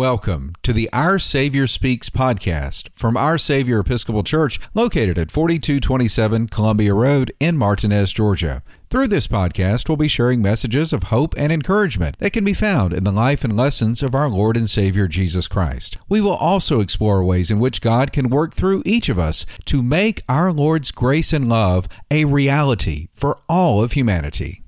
Welcome to the Our Savior Speaks podcast from Our Savior Episcopal Church, located at 4227 Columbia Road in Martinez, Georgia. Through this podcast, we'll be sharing messages of hope and encouragement that can be found in the life and lessons of our Lord and Savior Jesus Christ. We will also explore ways in which God can work through each of us to make our Lord's grace and love a reality for all of humanity.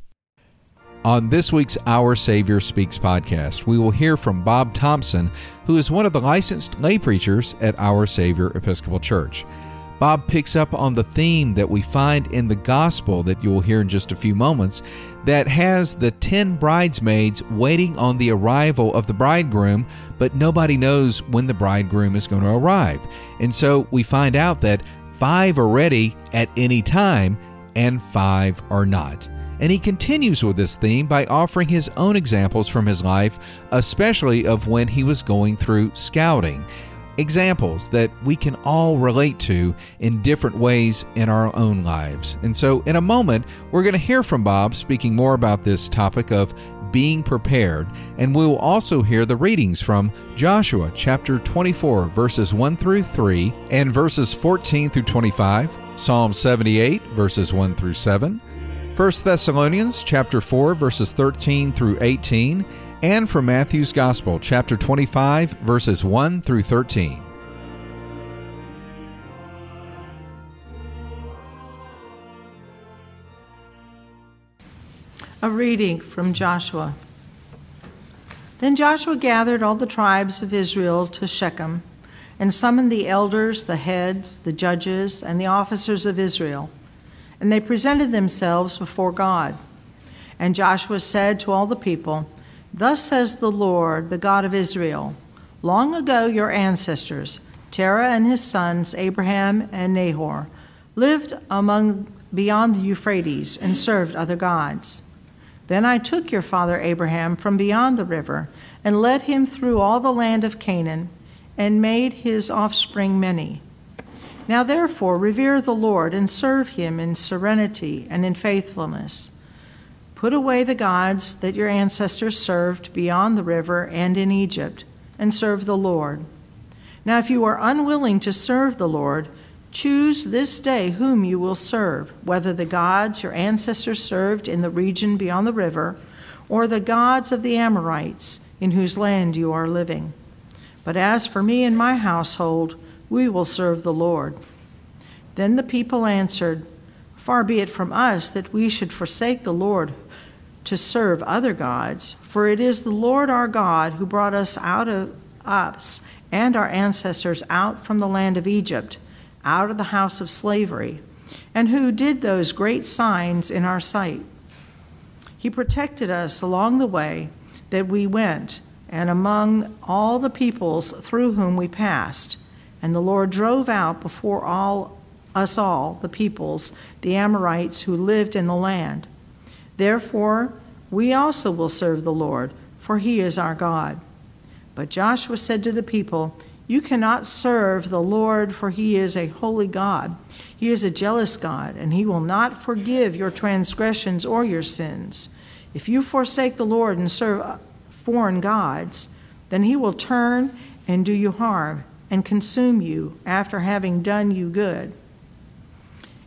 On this week's Our Savior Speaks podcast, we will hear from Bob Thompson, who is one of the licensed lay preachers at Our Savior Episcopal Church. Bob picks up on the theme that we find in the gospel that you will hear in just a few moments that has the 10 bridesmaids waiting on the arrival of the bridegroom, but nobody knows when the bridegroom is going to arrive. And so we find out that five are ready at any time and five are not. And he continues with this theme by offering his own examples from his life, especially of when he was going through scouting. Examples that we can all relate to in different ways in our own lives. And so, in a moment, we're going to hear from Bob speaking more about this topic of being prepared, and we will also hear the readings from Joshua chapter 24, verses 1 through 3, and verses 14 through 25, Psalm 78, verses 1 through 7. 1 Thessalonians chapter 4 verses 13 through 18 and from Matthew's Gospel chapter 25 verses 1 through 13. A reading from Joshua. Then Joshua gathered all the tribes of Israel to Shechem and summoned the elders, the heads, the judges, and the officers of Israel and they presented themselves before God. And Joshua said to all the people, Thus says the Lord, the God of Israel Long ago your ancestors, Terah and his sons, Abraham and Nahor, lived among beyond the Euphrates and served other gods. Then I took your father Abraham from beyond the river and led him through all the land of Canaan and made his offspring many. Now, therefore, revere the Lord and serve him in serenity and in faithfulness. Put away the gods that your ancestors served beyond the river and in Egypt, and serve the Lord. Now, if you are unwilling to serve the Lord, choose this day whom you will serve, whether the gods your ancestors served in the region beyond the river, or the gods of the Amorites in whose land you are living. But as for me and my household, we will serve the Lord. Then the people answered, Far be it from us that we should forsake the Lord to serve other gods, for it is the Lord our God who brought us out of us and our ancestors out from the land of Egypt, out of the house of slavery, and who did those great signs in our sight. He protected us along the way that we went, and among all the peoples through whom we passed and the Lord drove out before all us all, the peoples, the Amorites who lived in the land. Therefore, we also will serve the Lord, for he is our God. But Joshua said to the people, You cannot serve the Lord, for he is a holy God. He is a jealous God, and he will not forgive your transgressions or your sins. If you forsake the Lord and serve foreign gods, then he will turn and do you harm and consume you after having done you good.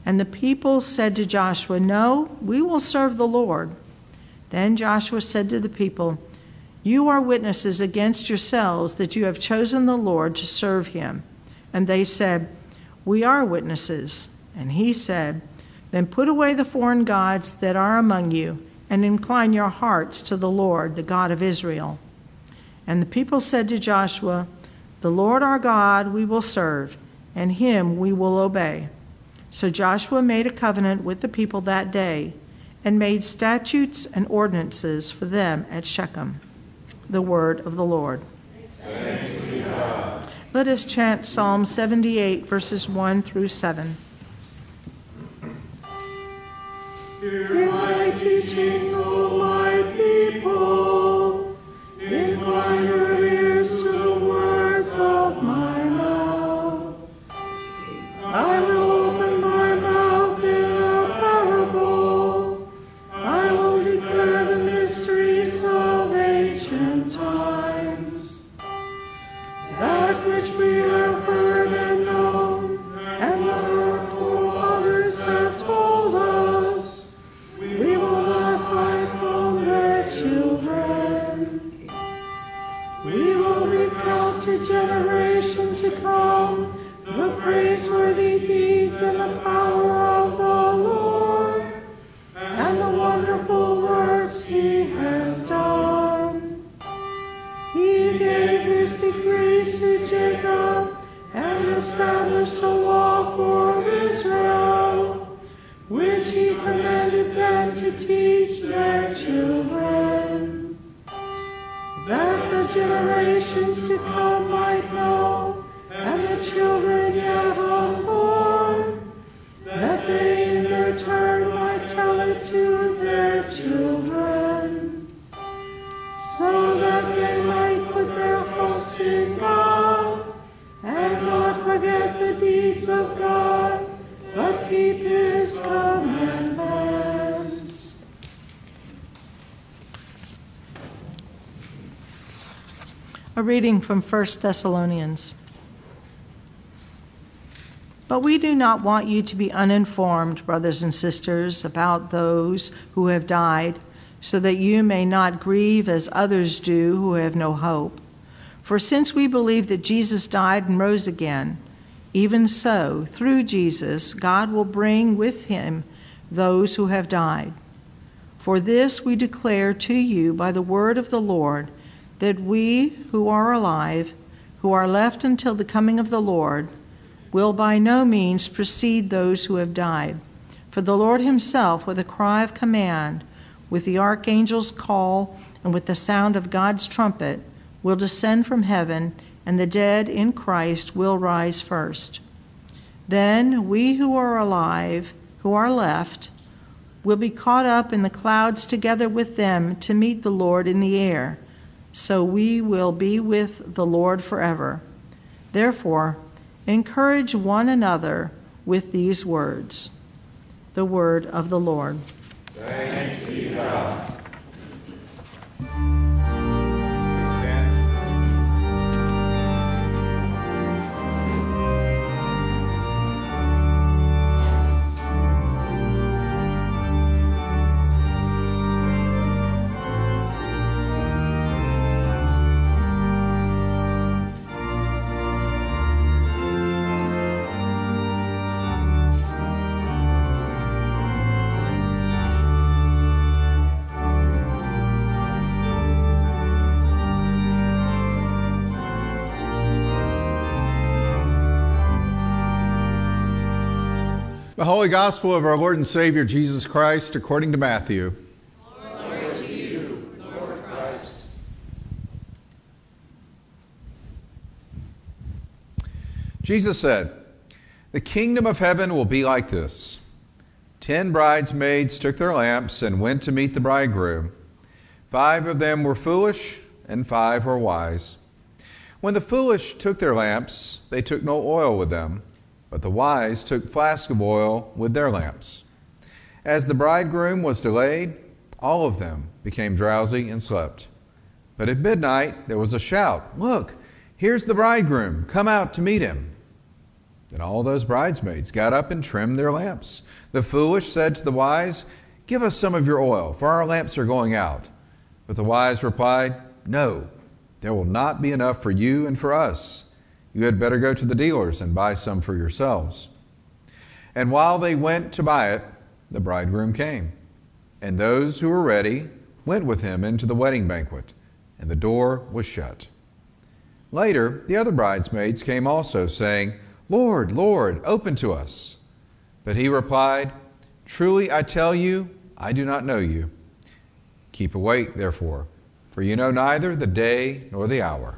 And the people said to Joshua, No, we will serve the Lord. Then Joshua said to the people, You are witnesses against yourselves that you have chosen the Lord to serve him. And they said, We are witnesses. And he said, Then put away the foreign gods that are among you, and incline your hearts to the Lord, the God of Israel. And the people said to Joshua, the Lord our God we will serve, and him we will obey. So Joshua made a covenant with the people that day and made statutes and ordinances for them at Shechem. The word of the Lord. Let us chant Psalm 78, verses 1 through 7. Hear my teaching, O my people. Reading from 1 Thessalonians. But we do not want you to be uninformed, brothers and sisters, about those who have died, so that you may not grieve as others do who have no hope. For since we believe that Jesus died and rose again, even so, through Jesus, God will bring with him those who have died. For this we declare to you by the word of the Lord that we who are alive, who are left until the coming of the Lord, will by no means precede those who have died. For the Lord himself, with a cry of command, with the archangel's call, and with the sound of God's trumpet, will descend from heaven, and the dead in Christ will rise first. Then we who are alive, who are left, will be caught up in the clouds together with them to meet the Lord in the air. So we will be with the Lord forever. Therefore, encourage one another with these words. The word of the Lord. Thanks be God. The Holy Gospel of our Lord and Savior Jesus Christ according to Matthew. Glory to you, Lord Christ. Jesus said, The kingdom of heaven will be like this. Ten bridesmaids took their lamps and went to meet the bridegroom. Five of them were foolish, and five were wise. When the foolish took their lamps, they took no oil with them, but the wise took flasks of oil with their lamps. As the bridegroom was delayed, all of them became drowsy and slept. But at midnight there was a shout Look, here's the bridegroom, come out to meet him. Then all those bridesmaids got up and trimmed their lamps. The foolish said to the wise, Give us some of your oil, for our lamps are going out. But the wise replied, No, there will not be enough for you and for us. You had better go to the dealers and buy some for yourselves. And while they went to buy it, the bridegroom came. And those who were ready went with him into the wedding banquet, and the door was shut. Later, the other bridesmaids came also, saying, Lord, Lord, open to us. But he replied, Truly I tell you, I do not know you. Keep awake, therefore, for you know neither the day nor the hour.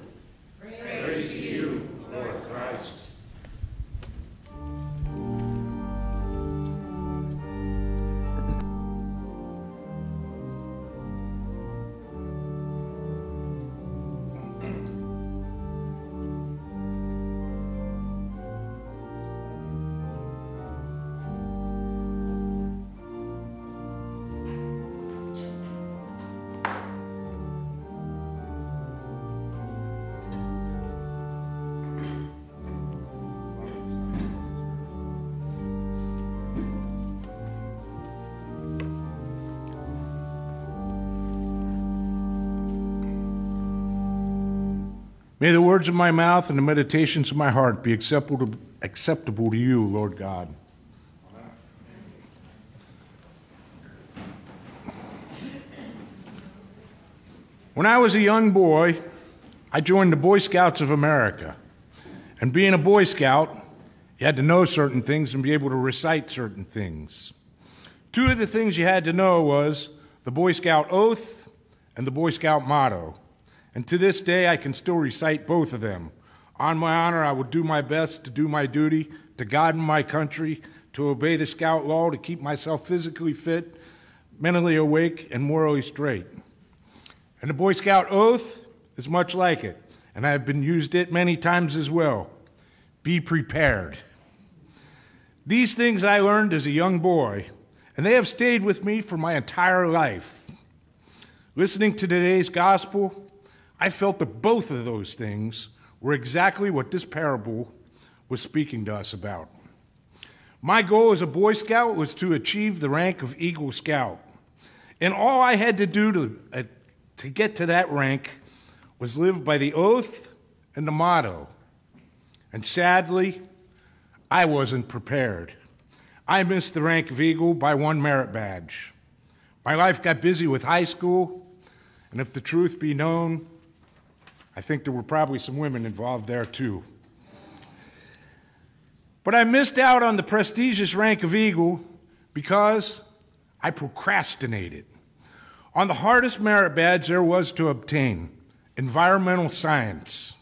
May the words of my mouth and the meditations of my heart be acceptable to, acceptable to you, Lord God. When I was a young boy, I joined the Boy Scouts of America. And being a Boy Scout, you had to know certain things and be able to recite certain things. Two of the things you had to know was the Boy Scout oath and the Boy Scout motto. And to this day, I can still recite both of them. On my honor, I will do my best to do my duty to God and my country, to obey the Scout law, to keep myself physically fit, mentally awake, and morally straight. And the Boy Scout oath is much like it, and I have been used it many times as well. Be prepared. These things I learned as a young boy, and they have stayed with me for my entire life. Listening to today's gospel, I felt that both of those things were exactly what this parable was speaking to us about. My goal as a Boy Scout was to achieve the rank of Eagle Scout. And all I had to do to, uh, to get to that rank was live by the oath and the motto. And sadly, I wasn't prepared. I missed the rank of Eagle by one merit badge. My life got busy with high school, and if the truth be known, I think there were probably some women involved there too. But I missed out on the prestigious rank of Eagle because I procrastinated on the hardest merit badge there was to obtain environmental science.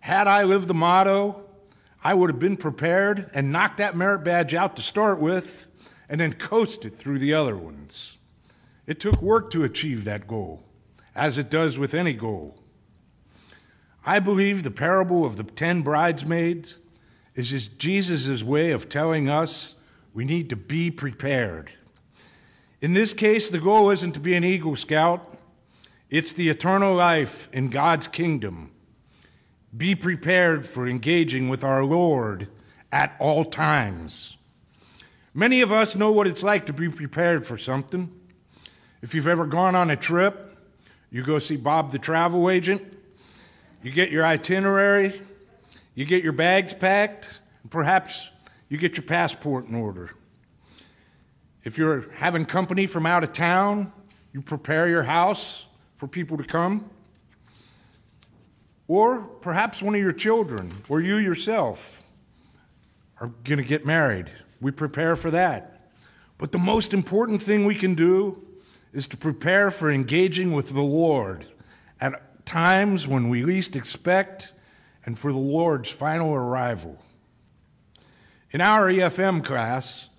Had I lived the motto, I would have been prepared and knocked that merit badge out to start with and then coasted through the other ones. It took work to achieve that goal, as it does with any goal. I believe the parable of the ten bridesmaids is Jesus' way of telling us we need to be prepared. In this case, the goal isn't to be an Eagle Scout, it's the eternal life in God's kingdom. Be prepared for engaging with our Lord at all times. Many of us know what it's like to be prepared for something. If you've ever gone on a trip, you go see Bob the travel agent, you get your itinerary, you get your bags packed, and perhaps you get your passport in order. If you're having company from out of town, you prepare your house for people to come. Or perhaps one of your children or you yourself are going to get married. We prepare for that. But the most important thing we can do is to prepare for engaging with the Lord at times when we least expect, and for the Lord's final arrival. In our EFM class,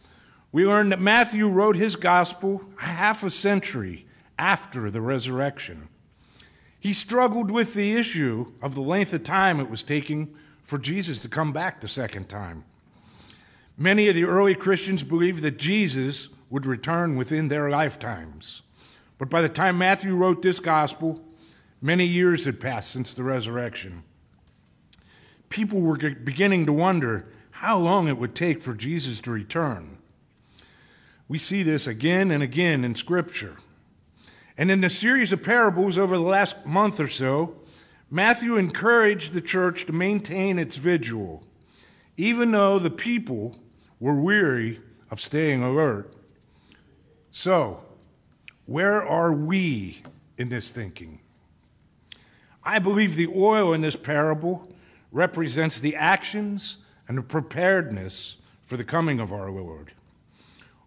we learned that Matthew wrote his gospel half a century after the resurrection. He struggled with the issue of the length of time it was taking for Jesus to come back the second time. Many of the early Christians believed that Jesus would return within their lifetimes. But by the time Matthew wrote this gospel, Many years had passed since the resurrection. People were beginning to wonder how long it would take for Jesus to return. We see this again and again in Scripture. And in the series of parables over the last month or so, Matthew encouraged the church to maintain its vigil, even though the people were weary of staying alert. So, where are we in this thinking? I believe the oil in this parable represents the actions and the preparedness for the coming of our Lord.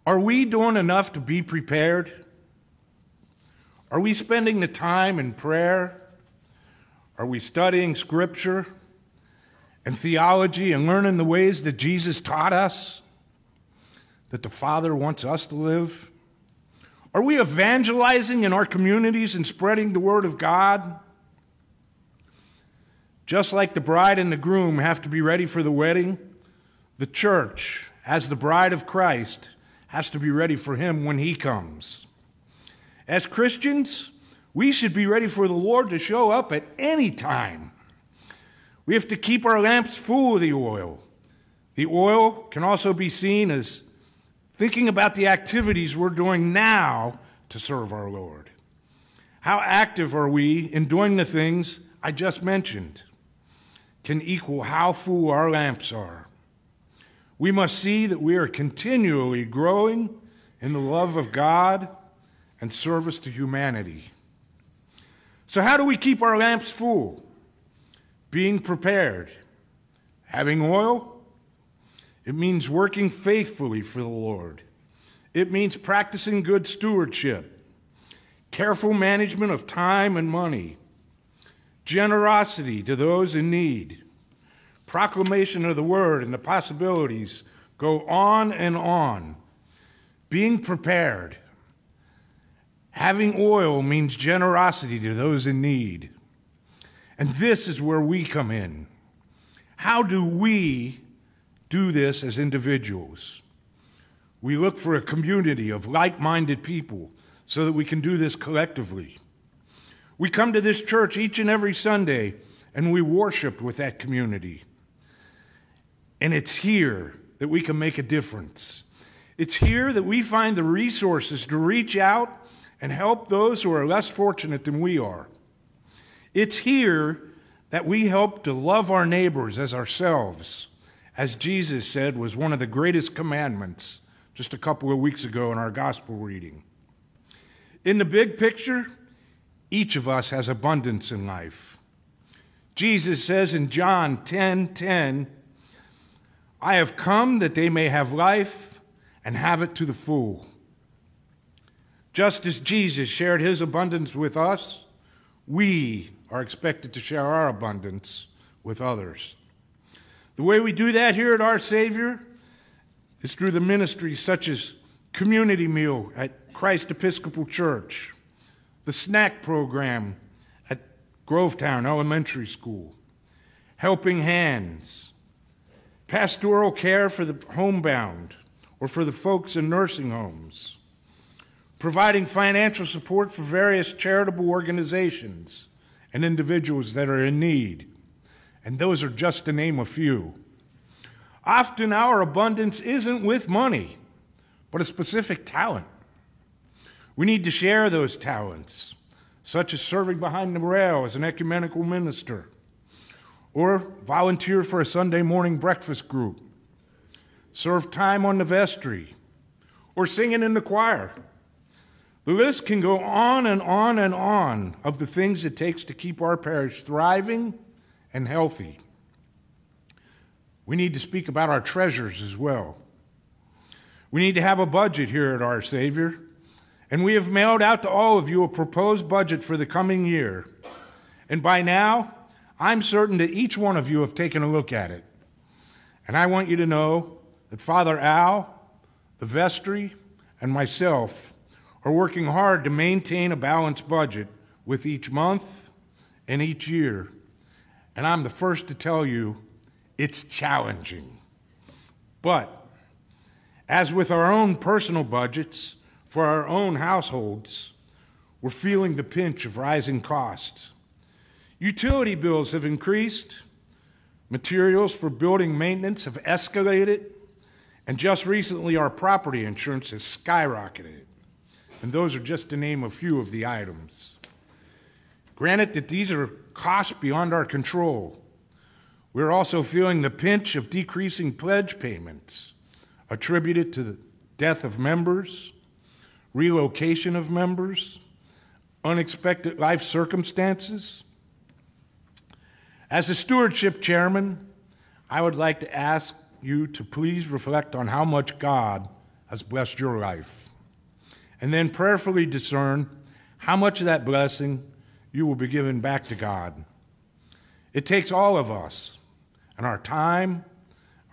Are we doing enough to be prepared? Are we spending the time in prayer? Are we studying scripture and theology and learning the ways that Jesus taught us, that the Father wants us to live? Are we evangelizing in our communities and spreading the Word of God? Just like the bride and the groom have to be ready for the wedding, the church, as the bride of Christ, has to be ready for him when he comes. As Christians, we should be ready for the Lord to show up at any time. We have to keep our lamps full of the oil. The oil can also be seen as thinking about the activities we're doing now to serve our Lord. How active are we in doing the things I just mentioned? Can equal how full our lamps are. We must see that we are continually growing in the love of God and service to humanity. So, how do we keep our lamps full? Being prepared. Having oil? It means working faithfully for the Lord. It means practicing good stewardship, careful management of time and money, generosity to those in need, proclamation of the word and the possibilities go on and on. Being prepared. Having oil means generosity to those in need. And this is where we come in. How do we do this as individuals? We look for a community of like minded people so that we can do this collectively. We come to this church each and every Sunday and we worship with that community. And it's here that we can make a difference. It's here that we find the resources to reach out and help those who are less fortunate than we are. It's here that we help to love our neighbors as ourselves, as Jesus said was one of the greatest commandments just a couple of weeks ago in our gospel reading. In the big picture, each of us has abundance in life. Jesus says in John 10 10, I have come that they may have life and have it to the full. Just as Jesus shared his abundance with us, we are expected to share our abundance with others. The way we do that here at Our Savior is through the ministries such as Community Meal at Christ Episcopal Church, the snack program at Grovetown Elementary School, Helping Hands, pastoral care for the homebound or for the folks in nursing homes, providing financial support for various charitable organizations and individuals that are in need. And those are just to name a few. Often our abundance isn't with money, but a specific talent. We need to share those talents, such as serving behind the rail as an ecumenical minister, or volunteer for a Sunday morning breakfast group, serve time on the vestry, or singing in the choir. The list can go on and on and on of the things it takes to keep our parish thriving and healthy. We need to speak about our treasures as well. We need to have a budget here at Our Savior and we have mailed out to all of you a proposed budget for the coming year. And by now, I'm certain that each one of you have taken a look at it. And I want you to know that Father Al, the vestry, and myself are working hard to maintain a balanced budget with each month and each year. And I'm the first to tell you it's challenging. But as with our own personal budgets, for our own households, we're feeling the pinch of rising costs. Utility bills have increased, materials for building maintenance have escalated, and just recently our property insurance has skyrocketed. And those are just to name a few of the items. Granted that these are costs beyond our control, we're also feeling the pinch of decreasing pledge payments attributed to the death of members relocation of members, unexpected life circumstances. As a stewardship chairman, I would like to ask you to please reflect on how much God has blessed your life, and then prayerfully discern how much of that blessing you will be given back to God. It takes all of us and our time,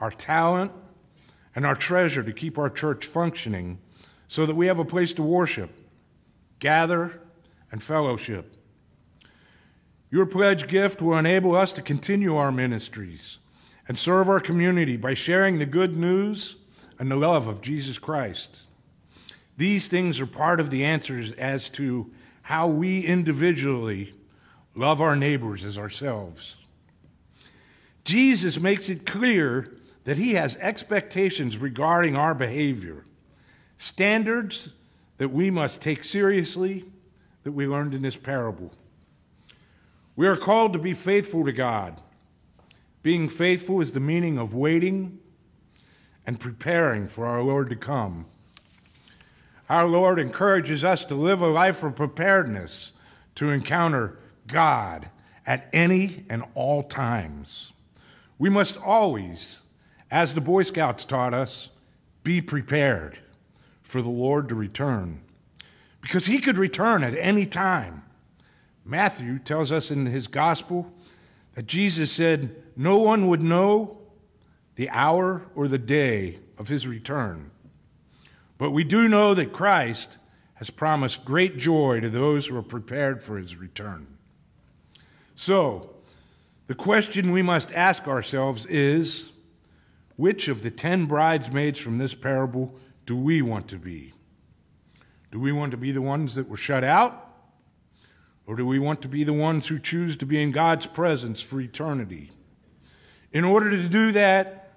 our talent, and our treasure to keep our church functioning so that we have a place to worship, gather, and fellowship. Your pledge gift will enable us to continue our ministries and serve our community by sharing the good news and the love of Jesus Christ. These things are part of the answers as to how we individually love our neighbors as ourselves. Jesus makes it clear that he has expectations regarding our behavior standards that we must take seriously that we learned in this parable. We are called to be faithful to God, Being faithful is the meaning of waiting and preparing for our Lord to come. Our Lord encourages us to live a life of preparedness to encounter God at any and all times. We must always, as the Boy Scouts taught us, be prepared for the Lord to return. Because he could return at any time. Matthew tells us in his gospel that Jesus said, No one would know the hour or the day of his return. But we do know that Christ has promised great joy to those who are prepared for his return. So, the question we must ask ourselves is which of the ten bridesmaids from this parable do we want to be? Do we want to be the ones that were shut out? Or do we want to be the ones who choose to be in God's presence for eternity? In order to do that,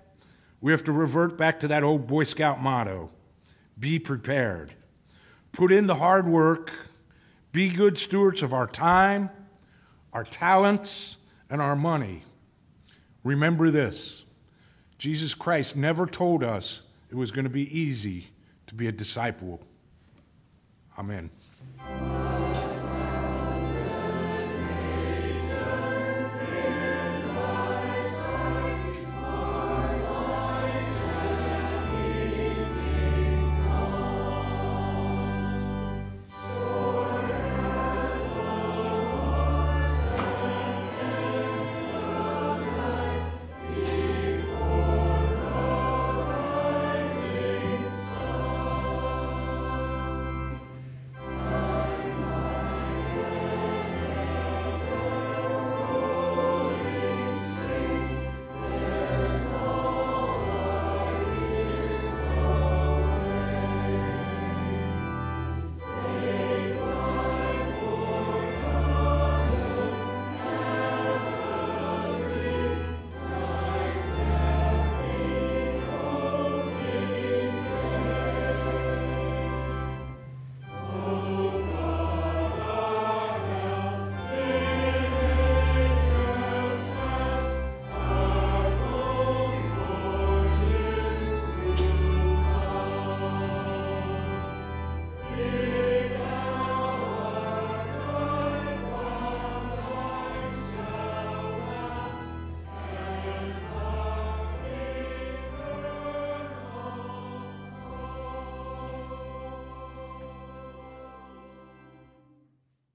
we have to revert back to that old Boy Scout motto be prepared. Put in the hard work, be good stewards of our time, our talents, and our money. Remember this Jesus Christ never told us it was going to be easy to be a disciple. Amen.